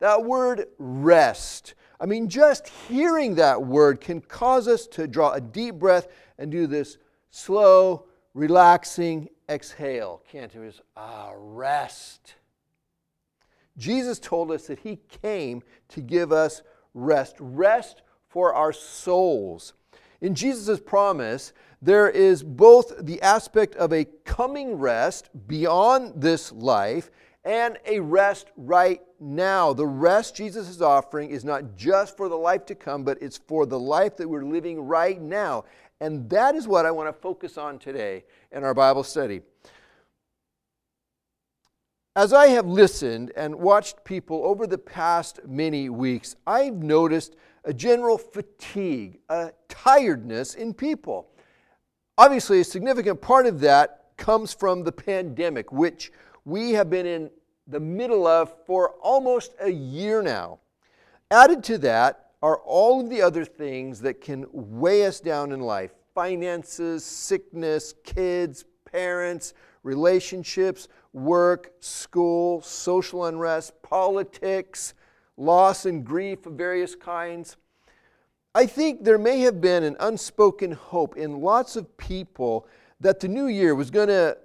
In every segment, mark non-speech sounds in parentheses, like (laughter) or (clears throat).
That word rest, I mean, just hearing that word can cause us to draw a deep breath and do this slow, relaxing exhale. Can't it? Just, ah, rest. Jesus told us that He came to give us rest, rest for our souls. In Jesus' promise, there is both the aspect of a coming rest beyond this life and a rest right now. The rest Jesus is offering is not just for the life to come, but it's for the life that we're living right now. And that is what I want to focus on today in our Bible study. As I have listened and watched people over the past many weeks, I've noticed a general fatigue, a tiredness in people. Obviously, a significant part of that comes from the pandemic, which we have been in the middle of for almost a year now. Added to that are all of the other things that can weigh us down in life finances, sickness, kids, parents, relationships, work, school, social unrest, politics, loss and grief of various kinds. I think there may have been an unspoken hope in lots of people that the new year was going to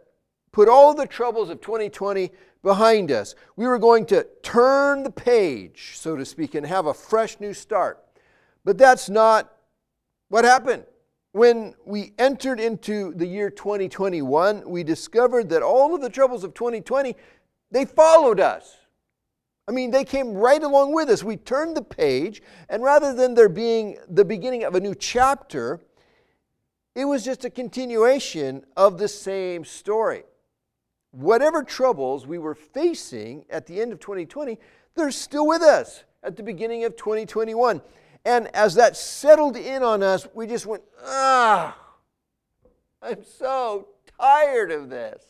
put all the troubles of 2020 behind us. We were going to turn the page, so to speak, and have a fresh new start. But that's not what happened. When we entered into the year 2021, we discovered that all of the troubles of 2020, they followed us. I mean, they came right along with us. We turned the page, and rather than there being the beginning of a new chapter, it was just a continuation of the same story. Whatever troubles we were facing at the end of 2020, they're still with us at the beginning of 2021. And as that settled in on us, we just went, ah, I'm so tired of this.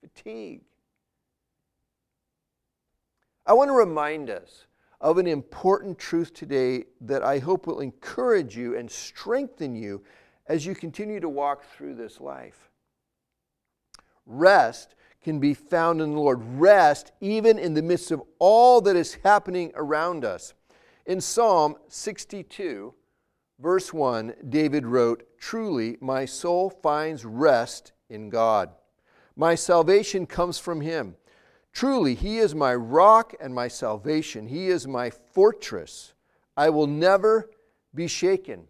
Fatigue. I want to remind us of an important truth today that I hope will encourage you and strengthen you as you continue to walk through this life. Rest can be found in the Lord. Rest even in the midst of all that is happening around us. In Psalm 62, verse 1, David wrote, Truly, my soul finds rest in God. My salvation comes from him. Truly, He is my rock and my salvation. He is my fortress. I will never be shaken.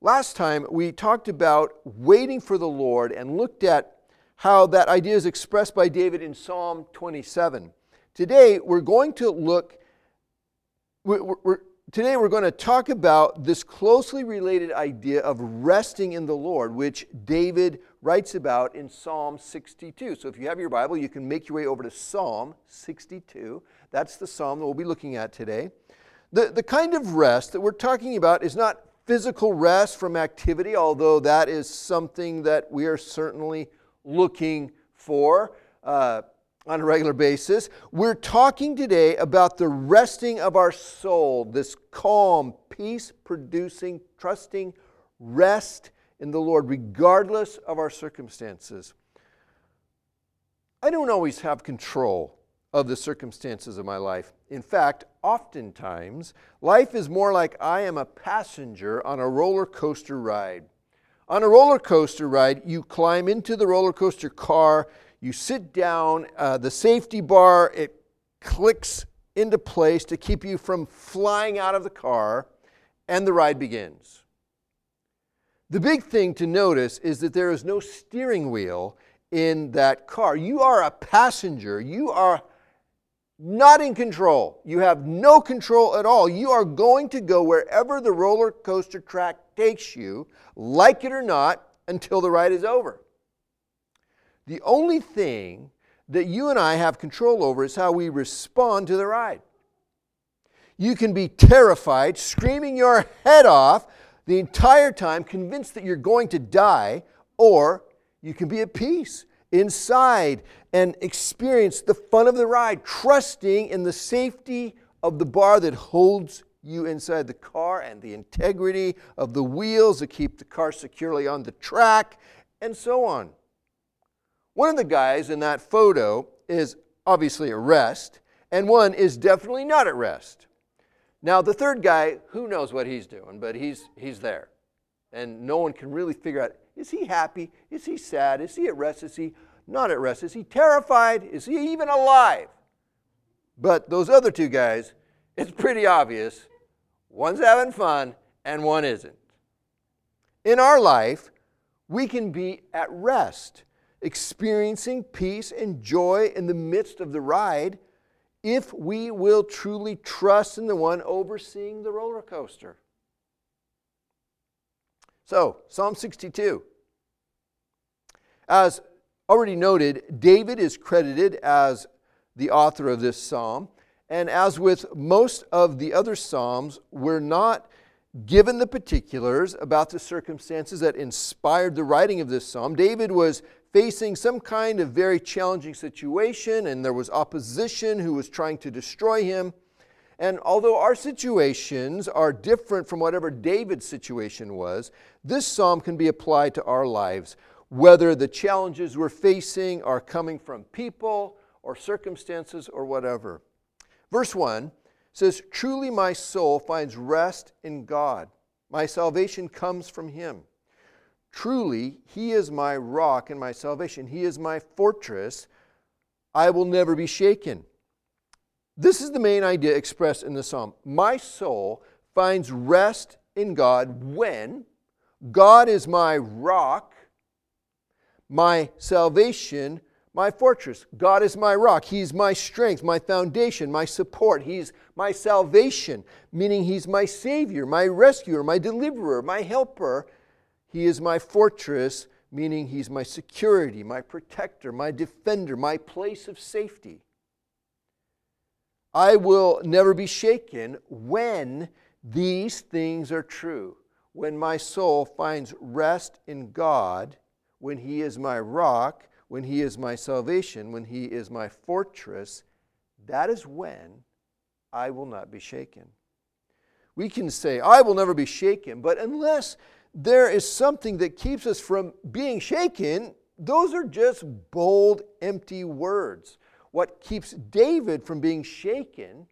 Last time we talked about waiting for the Lord and looked at how that idea is expressed by David in Psalm 27. Today we're going to look, we're, we're, today we're going to talk about this closely related idea of resting in the Lord, which David writes about in Psalm 62. So if you have your Bible, you can make your way over to Psalm 62. That's the psalm that we'll be looking at today. The, the kind of rest that we're talking about is not physical rest from activity, although that is something that we are certainly looking for uh, on a regular basis. We're talking today about the resting of our soul, this calm, peace producing, trusting rest in the Lord, regardless of our circumstances. I don't always have control of the circumstances of my life. In fact, oftentimes, life is more like I am a passenger on a roller coaster ride. On a roller coaster ride, you climb into the roller coaster car, you sit down, uh, the safety bar, it clicks into place to keep you from flying out of the car, and the ride begins. The big thing to notice is that there is no steering wheel in that car. You are a passenger. You are not in control. You have no control at all. You are going to go wherever the roller coaster track takes you, like it or not, until the ride is over. The only thing that you and I have control over is how we respond to the ride. You can be terrified, screaming your head off, the entire time convinced that you're going to die, or you can be at peace inside and experience the fun of the ride, trusting in the safety of the bar that holds you inside the car and the integrity of the wheels that keep the car securely on the track, and so on. One of the guys in that photo is obviously at rest, and one is definitely not at rest. Now, the third guy, who knows what he's doing, but he's, he's there. And no one can really figure out is he happy? Is he sad? Is he at rest? Is he not at rest? Is he terrified? Is he even alive? But those other two guys, it's pretty obvious. One's having fun and one isn't. In our life, we can be at rest, experiencing peace and joy in the midst of the ride if we will truly trust in the one overseeing the roller coaster. So, Psalm 62. As already noted, David is credited as the author of this psalm. And as with most of the other psalms, we're not given the particulars about the circumstances that inspired the writing of this psalm. David was facing some kind of very challenging situation, and there was opposition who was trying to destroy him. And although our situations are different from whatever David's situation was, this psalm can be applied to our lives, whether the challenges we're facing are coming from people or circumstances or whatever. Verse 1 says, Truly my soul finds rest in God. My salvation comes from him. Truly, he is my rock and my salvation. He is my fortress. I will never be shaken. This is the main idea expressed in the psalm. My soul finds rest in God when God is my rock, my salvation, my fortress. God is my rock. He's my strength, my foundation, my support. He's my salvation, meaning He's my Savior, my rescuer, my deliverer, my helper, he is my fortress, meaning He's my security, my protector, my defender, my place of safety. I will never be shaken when these things are true. When my soul finds rest in God, when He is my rock, when He is my salvation, when He is my fortress, that is when I will not be shaken. We can say, I will never be shaken, but unless there is something that keeps us from being shaken, those are just bold, empty words. What keeps David from being shaken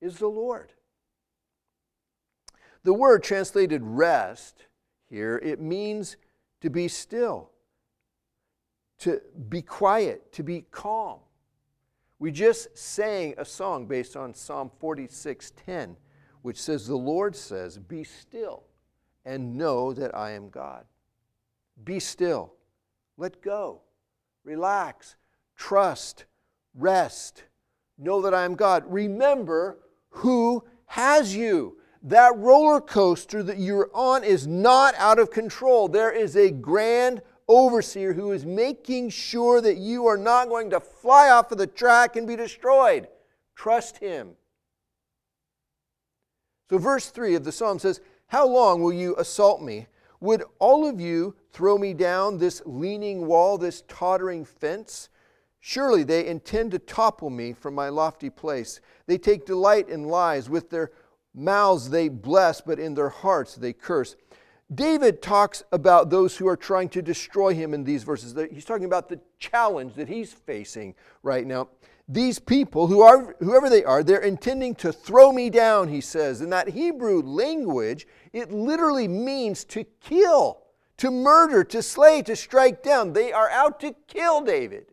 is the Lord. The word translated rest here, it means to be still, to be quiet, to be calm. We just sang a song based on Psalm 46:10, which says, The Lord says, Be still and know that I am God. Be still. Let go. Relax. Trust. Rest. Know that I am God. Remember who has you. That roller coaster that you're on is not out of control. There is a grand overseer who is making sure that you are not going to fly off of the track and be destroyed. Trust him. So, verse 3 of the psalm says, how long will you assault me? Would all of you throw me down this leaning wall, this tottering fence? Surely they intend to topple me from my lofty place. They take delight in lies. With their mouths they bless, but in their hearts they curse. David talks about those who are trying to destroy him in these verses. He's talking about the challenge that he's facing right now these people, who are, whoever they are, they're intending to throw me down, he says. In that Hebrew language, it literally means to kill, to murder, to slay, to strike down. They are out to kill David.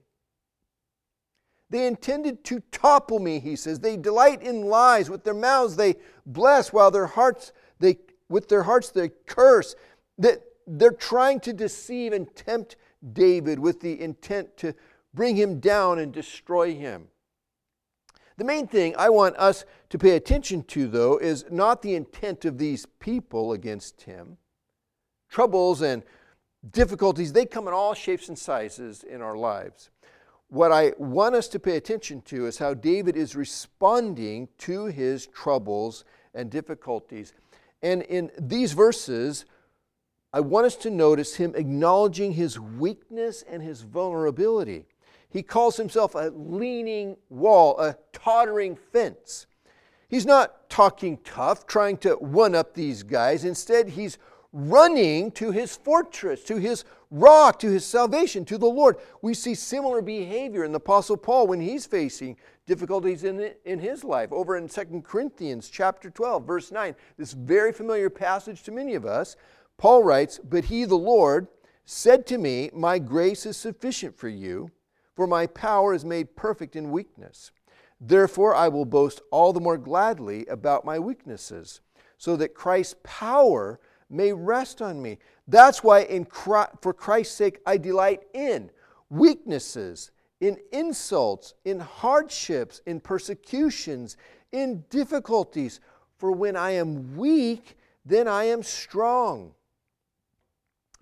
They intended to topple me, he says. They delight in lies. With their mouths they bless, while their hearts they with their hearts they curse. That they're trying to deceive and tempt David with the intent to bring him down and destroy him. The main thing I want us to pay attention to, though, is not the intent of these people against him. Troubles and difficulties, they come in all shapes and sizes in our lives. What I want us to pay attention to is how David is responding to his troubles and difficulties. And in these verses, I want us to notice him acknowledging his weakness and his vulnerability. He calls himself a leaning wall, a tottering fence. He's not talking tough, trying to one up these guys. Instead, he's running to his fortress, to his rock, to his salvation, to the Lord. We see similar behavior in the Apostle Paul when he's facing difficulties in, in his life. Over in 2 Corinthians chapter 12, verse 9, this very familiar passage to many of us, Paul writes, But he, the Lord, said to me, My grace is sufficient for you, for my power is made perfect in weakness. Therefore, I will boast all the more gladly about my weaknesses, so that Christ's power may rest on me. That's why, in Christ, for Christ's sake, I delight in weaknesses, in insults, in hardships, in persecutions, in difficulties. For when I am weak, then I am strong.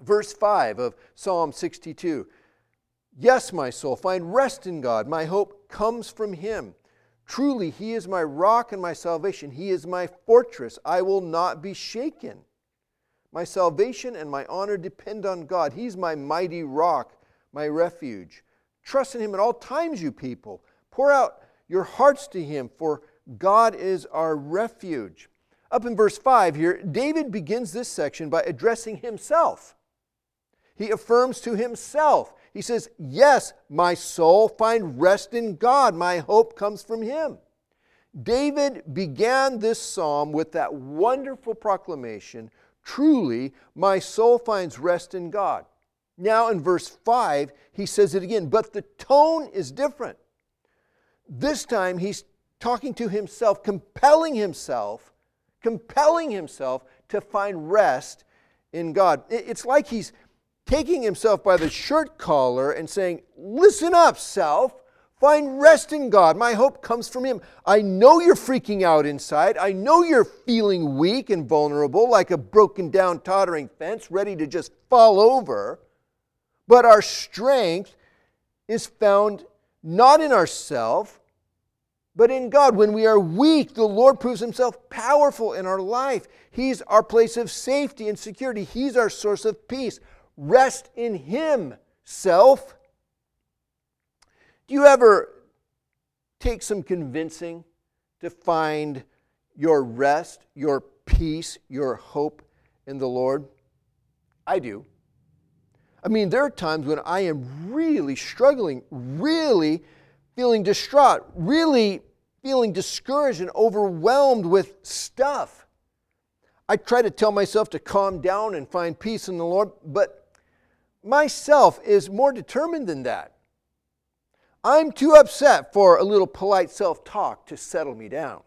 Verse 5 of Psalm 62 Yes, my soul, find rest in God. My hope comes from Him. Truly, He is my rock and my salvation. He is my fortress. I will not be shaken. My salvation and my honor depend on God. He's my mighty rock, my refuge. Trust in Him at all times, you people. Pour out your hearts to Him, for God is our refuge. Up in verse 5 here, David begins this section by addressing himself. He affirms to himself. He says, Yes, my soul, find rest in God. My hope comes from Him. David began this psalm with that wonderful proclamation Truly, my soul finds rest in God. Now, in verse 5, he says it again, but the tone is different. This time, he's talking to himself, compelling himself, compelling himself to find rest in God. It's like he's taking himself by the shirt collar and saying, Listen up, self. Find rest in God. My hope comes from Him. I know you're freaking out inside. I know you're feeling weak and vulnerable, like a broken down, tottering fence, ready to just fall over. But our strength is found not in ourselves, but in God. When we are weak, the Lord proves Himself powerful in our life. He's our place of safety and security, He's our source of peace. Rest in Him, self. You ever take some convincing to find your rest, your peace, your hope in the Lord? I do. I mean, there are times when I am really struggling, really feeling distraught, really feeling discouraged and overwhelmed with stuff. I try to tell myself to calm down and find peace in the Lord, but myself is more determined than that. I'm too upset for a little polite self talk to settle me down.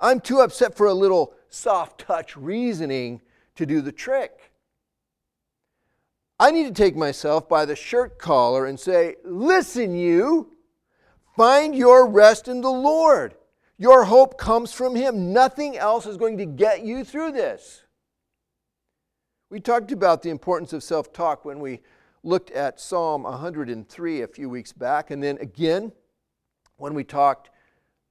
I'm too upset for a little soft touch reasoning to do the trick. I need to take myself by the shirt collar and say, Listen, you, find your rest in the Lord. Your hope comes from Him. Nothing else is going to get you through this. We talked about the importance of self talk when we looked at Psalm 103 a few weeks back, and then again when we talked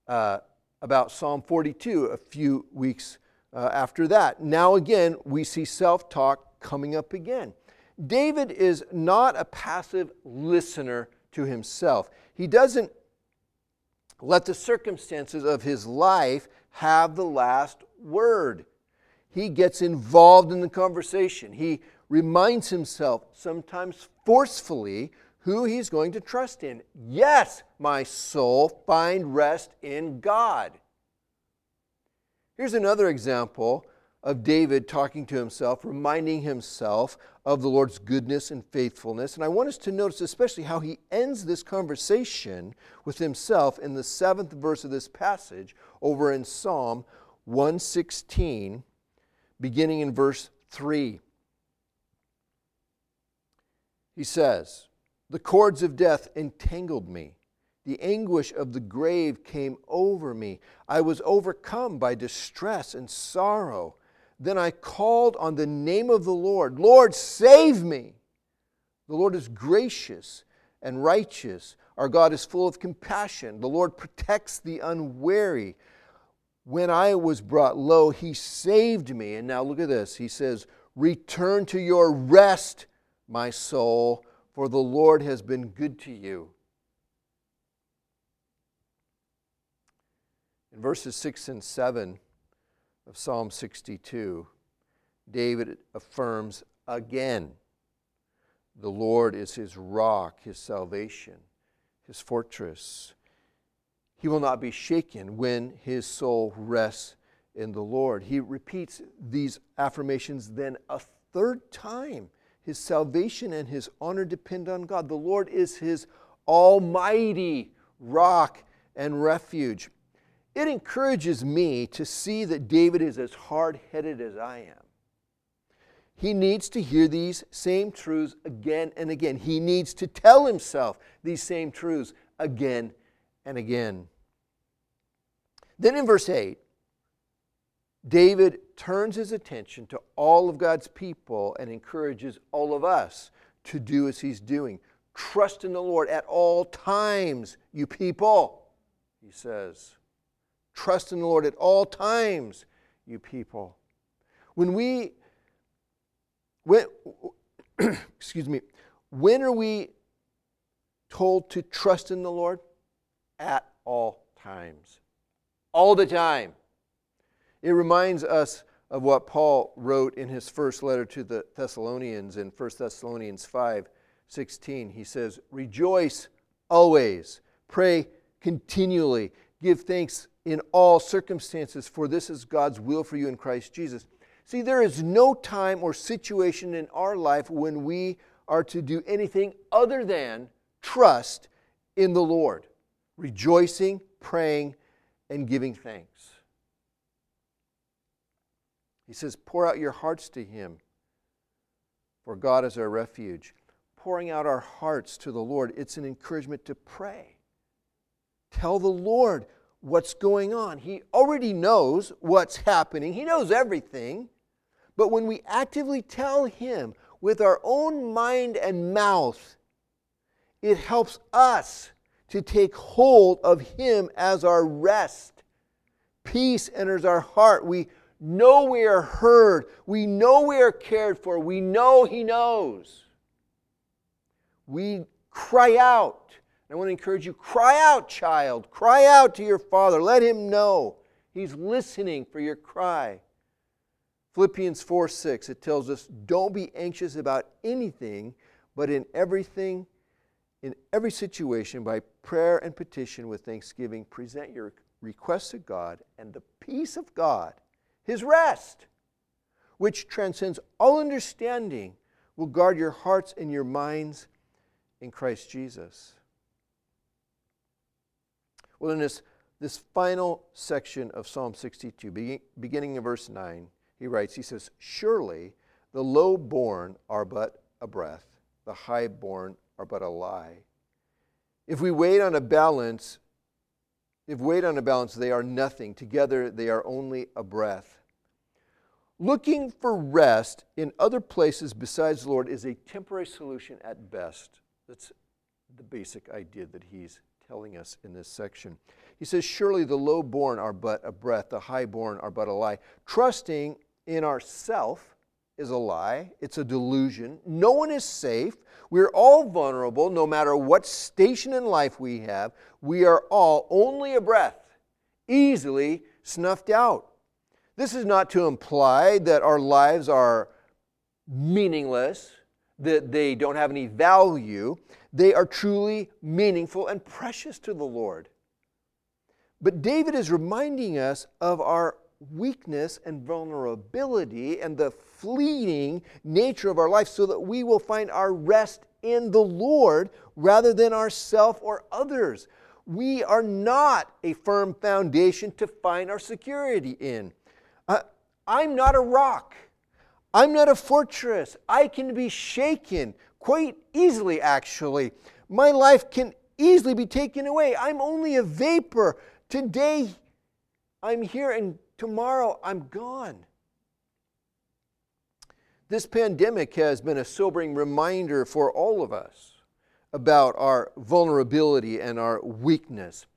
uh, about Psalm 42 a few weeks uh, after that. Now, again, we see self talk coming up again. David is not a passive listener to himself. He doesn't let the circumstances of his life have the last word. He gets involved in the conversation. He reminds himself, sometimes forcefully, who he's going to trust in. Yes, my soul, find rest in God. Here's another example of David talking to himself, reminding himself of the Lord's goodness and faithfulness. And I want us to notice especially how he ends this conversation with himself in the seventh verse of this passage over in Psalm 116, beginning in verse 3. He says, The cords of death entangled me. The anguish of the grave came over me. I was overcome by distress and sorrow. Then I called on the name of the Lord Lord, save me! The Lord is gracious and righteous. Our God is full of compassion. The Lord protects the unwary. When I was brought low, he saved me. And now look at this. He says, Return to your rest, my soul, for the Lord has been good to you. In verses 6 and 7 of Psalm 62, David affirms again the Lord is his rock, his salvation, his fortress. He will not be shaken when his soul rests in the Lord. He repeats these affirmations then a third time. His salvation and his honor depend on God. The Lord is his almighty rock and refuge. It encourages me to see that David is as hard headed as I am. He needs to hear these same truths again and again. He needs to tell himself these same truths again and again. Then in verse 8, David turns his attention to all of God's people and encourages all of us to do as he's doing. Trust in the Lord at all times, you people, he says. Trust in the Lord at all times, you people. When we, when, (clears throat) excuse me, when are we told to trust in the Lord? At all times. All the time. It reminds us of what Paul wrote in his first letter to the Thessalonians in 1 Thessalonians 5 16. He says, Rejoice always, pray continually, give thanks in all circumstances, for this is God's will for you in Christ Jesus. See, there is no time or situation in our life when we are to do anything other than trust in the Lord, rejoicing, praying, and giving thanks. He says, Pour out your hearts to Him, for God is our refuge. Pouring out our hearts to the Lord, it's an encouragement to pray. Tell the Lord what's going on. He already knows what's happening, He knows everything. But when we actively tell Him with our own mind and mouth, it helps us to take hold of Him as our rest. Peace enters our heart. We know we are heard. We know we are cared for. We know He knows. We cry out I want to encourage you cry out, child. Cry out to your father. Let him know he's listening for your cry. Philippians 4 6, it tells us, Don't be anxious about anything, but in everything, in every situation, by prayer and petition with thanksgiving, present your requests to God, and the peace of God, his rest, which transcends all understanding, will guard your hearts and your minds in Christ Jesus. Well, in this, this final section of Psalm 62, beginning in verse 9, he writes, he says, Surely the low born are but a breath, the high born are but a lie. If we wait on a balance, if weighed on a balance, they are nothing. Together, they are only a breath. Looking for rest in other places besides the Lord is a temporary solution at best. That's the basic idea that he's telling us in this section. He says, Surely the low born are but a breath, the high born are but a lie. Trusting in ourself is a lie, it's a delusion. No one is safe. We're all vulnerable, no matter what station in life we have. We are all only a breath, easily snuffed out. This is not to imply that our lives are meaningless, that they don't have any value they are truly meaningful and precious to the Lord. But David is reminding us of our weakness and vulnerability and the fleeting nature of our life so that we will find our rest in the Lord rather than ourself or others. We are not a firm foundation to find our security in. Uh, I'm not a rock. I'm not a fortress. I can be shaken quite easily, actually. My life can easily be taken away. I'm only a vapor. Today I'm here and tomorrow I'm gone. This pandemic has been a sobering reminder for all of us about our vulnerability and our weakness.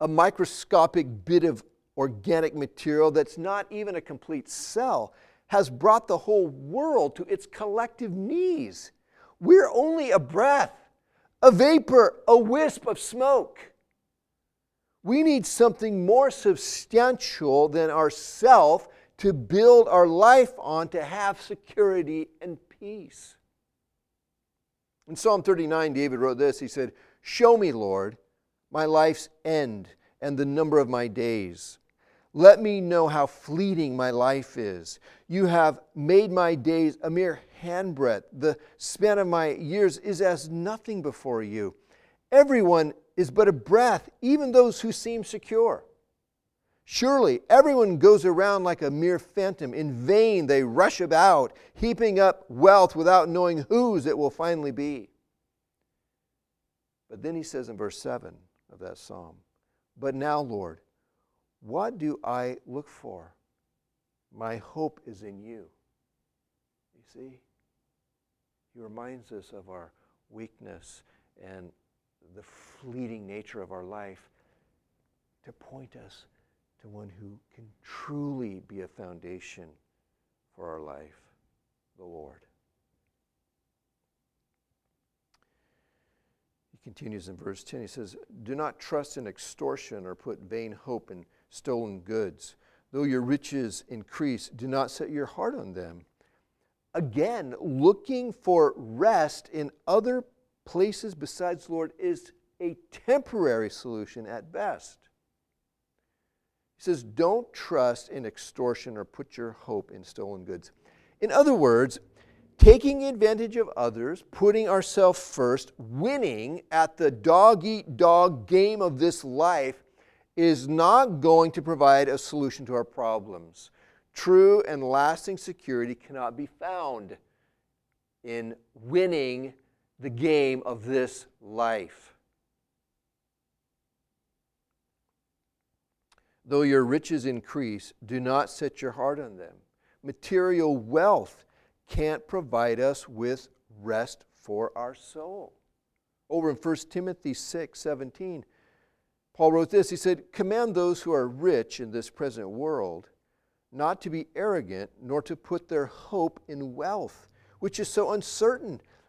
A microscopic bit of organic material that's not even a complete cell has brought the whole world to its collective knees. We're only a breath, a vapor, a wisp of smoke. We need something more substantial than ourself to build our life on to have security and peace. In Psalm 39, David wrote this He said, Show me, Lord, my life's end and the number of my days. Let me know how fleeting my life is. You have made my days a mere handbreadth. The span of my years is as nothing before you. Everyone is but a breath, even those who seem secure. Surely everyone goes around like a mere phantom. In vain they rush about, heaping up wealth without knowing whose it will finally be. But then he says in verse 7 of that psalm, But now, Lord, what do I look for? My hope is in you. You see? He reminds us of our weakness and the fleeting nature of our life to point us to one who can truly be a foundation for our life, the Lord. He continues in verse 10. He says, Do not trust in extortion or put vain hope in stolen goods. Though your riches increase, do not set your heart on them. Again, looking for rest in other places besides Lord is a temporary solution at best. He says, Don't trust in extortion or put your hope in stolen goods. In other words, taking advantage of others, putting ourselves first, winning at the dog eat dog game of this life is not going to provide a solution to our problems. True and lasting security cannot be found in winning the game of this life. Though your riches increase, do not set your heart on them. Material wealth can't provide us with rest for our soul. Over in 1 Timothy 6 17, Paul wrote this He said, Command those who are rich in this present world not to be arrogant, nor to put their hope in wealth, which is so uncertain,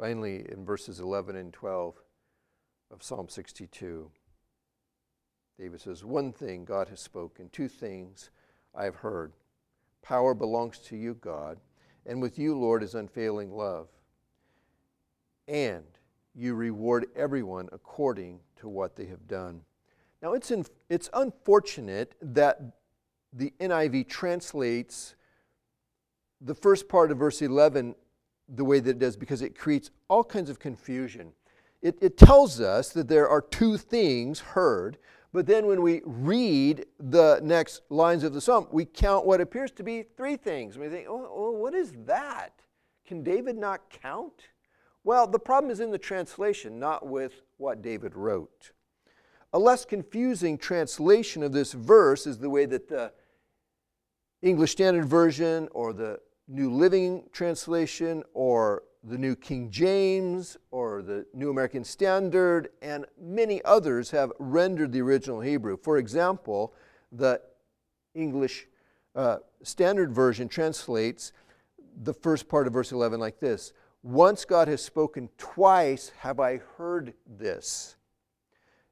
Finally, in verses 11 and 12 of Psalm 62, David says, One thing God has spoken, two things I have heard. Power belongs to you, God, and with you, Lord, is unfailing love. And you reward everyone according to what they have done. Now, it's, in, it's unfortunate that the NIV translates the first part of verse 11 the way that it does because it creates all kinds of confusion. It, it tells us that there are two things heard, but then when we read the next lines of the psalm, we count what appears to be three things. And we think, oh, oh what is that? Can David not count? Well, the problem is in the translation, not with what David wrote. A less confusing translation of this verse is the way that the English Standard Version or the New Living Translation or the New King James or the New American Standard and many others have rendered the original Hebrew. For example, the English uh, Standard Version translates the first part of verse 11 like this once God has spoken, twice have I heard this.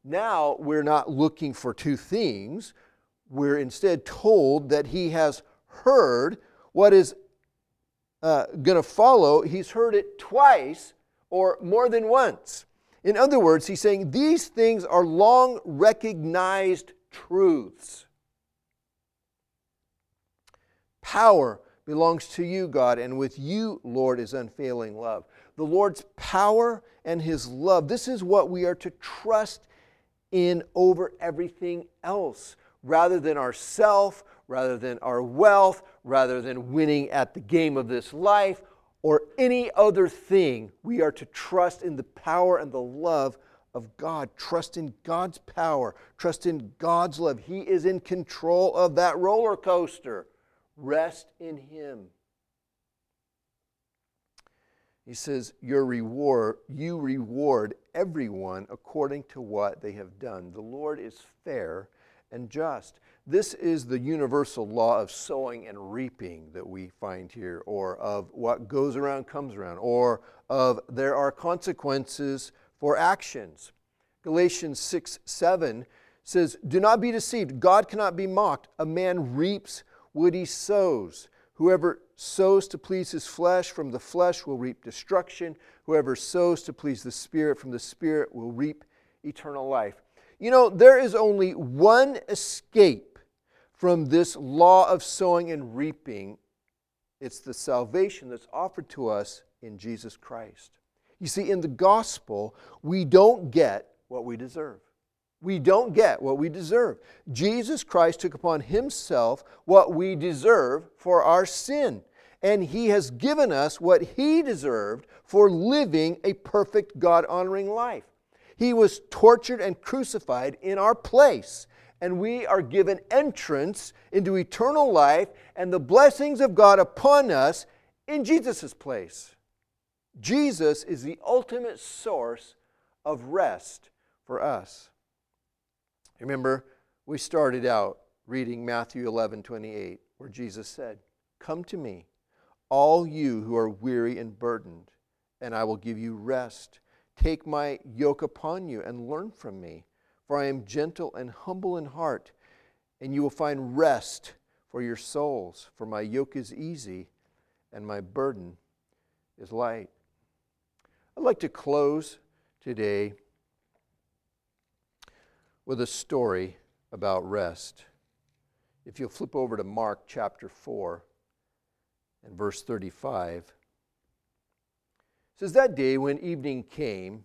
Now we're not looking for two things. We're instead told that He has heard what is uh, going to follow. He's heard it twice or more than once. In other words, He's saying these things are long recognized truths. Power belongs to you, God, and with you, Lord, is unfailing love. The Lord's power and his love. This is what we are to trust in over everything else. rather than ourself, rather than our wealth, rather than winning at the game of this life or any other thing. We are to trust in the power and the love of God. Trust in God's power. Trust in God's love. He is in control of that roller coaster. Rest in Him. He says, Your reward, you reward everyone according to what they have done. The Lord is fair and just. This is the universal law of sowing and reaping that we find here, or of what goes around comes around, or of there are consequences for actions. Galatians 6 7 says, Do not be deceived. God cannot be mocked. A man reaps what he sows. Whoever sows to please his flesh from the flesh will reap destruction. Whoever sows to please the Spirit from the Spirit will reap eternal life. You know, there is only one escape from this law of sowing and reaping it's the salvation that's offered to us in Jesus Christ. You see, in the gospel, we don't get what we deserve. We don't get what we deserve. Jesus Christ took upon himself what we deserve for our sin, and he has given us what he deserved for living a perfect God honoring life. He was tortured and crucified in our place, and we are given entrance into eternal life and the blessings of God upon us in Jesus' place. Jesus is the ultimate source of rest for us. Remember, we started out reading Matthew 11 28, where Jesus said, Come to me, all you who are weary and burdened, and I will give you rest. Take my yoke upon you and learn from me, for I am gentle and humble in heart, and you will find rest for your souls. For my yoke is easy and my burden is light. I'd like to close today with a story about rest. If you'll flip over to Mark chapter 4 and verse 35, it says, That day when evening came,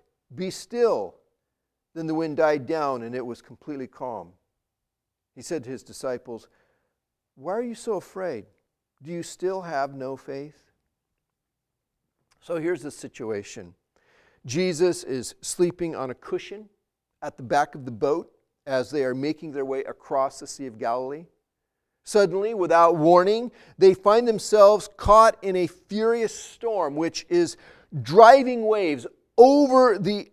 be still. Then the wind died down, and it was completely calm. He said to his disciples, Why are you so afraid? Do you still have no faith? So here's the situation Jesus is sleeping on a cushion at the back of the boat as they are making their way across the Sea of Galilee. Suddenly, without warning, they find themselves caught in a furious storm, which is driving waves over the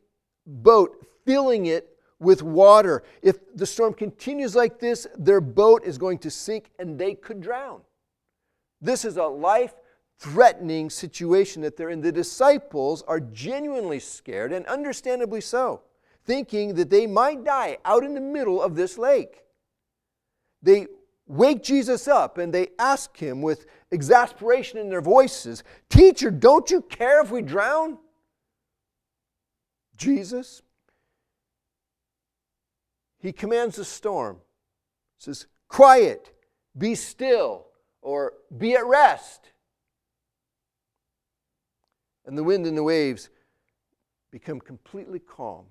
boat, filling it with water. If the storm continues like this, their boat is going to sink and they could drown. This is a life threatening situation that they're in. The disciples are genuinely scared, and understandably so thinking that they might die out in the middle of this lake. They wake Jesus up and they ask him with exasperation in their voices Teacher, don't you care if we drown? Jesus, he commands the storm, says, Quiet, be still, or be at rest. And the wind and the waves become completely calm.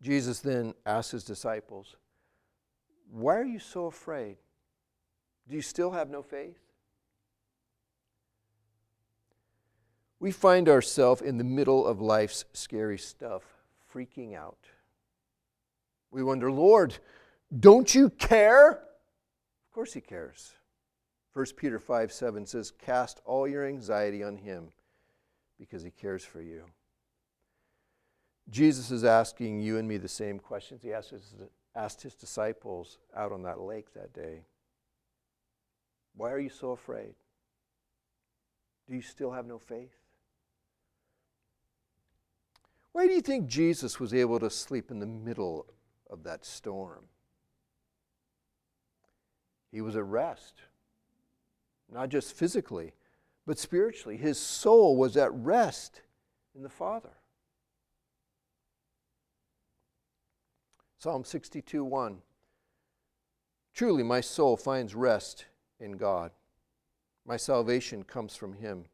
Jesus then asks his disciples, Why are you so afraid? Do you still have no faith? We find ourselves in the middle of life's scary stuff, freaking out. We wonder, Lord, don't you care? Of course, He cares. 1 Peter 5 7 says, Cast all your anxiety on Him because He cares for you. Jesus is asking you and me the same questions he asked his, asked his disciples out on that lake that day. Why are you so afraid? Do you still have no faith? Why do you think Jesus was able to sleep in the middle of that storm. He was at rest, not just physically, but spiritually. His soul was at rest in the Father. Psalm 62 1. Truly, my soul finds rest in God. My salvation comes from Him.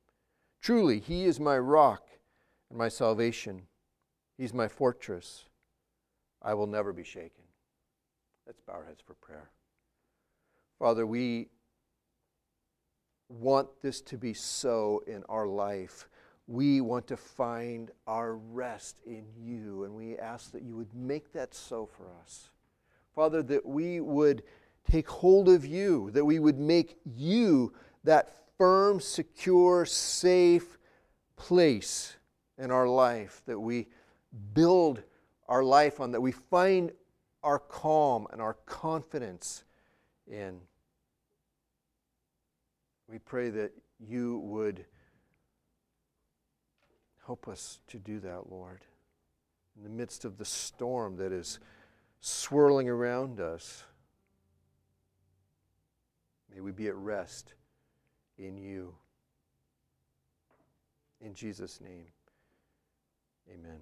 Truly, He is my rock and my salvation. He's my fortress. I will never be shaken. Let's bow our heads for prayer. Father, we want this to be so in our life. We want to find our rest in you, and we ask that you would make that so for us. Father, that we would take hold of you, that we would make you that firm, secure, safe place in our life, that we build our life on, that we find our calm and our confidence in. We pray that you would help us to do that, Lord. In the midst of the storm that is swirling around us, may we be at rest in you. In Jesus' name, amen.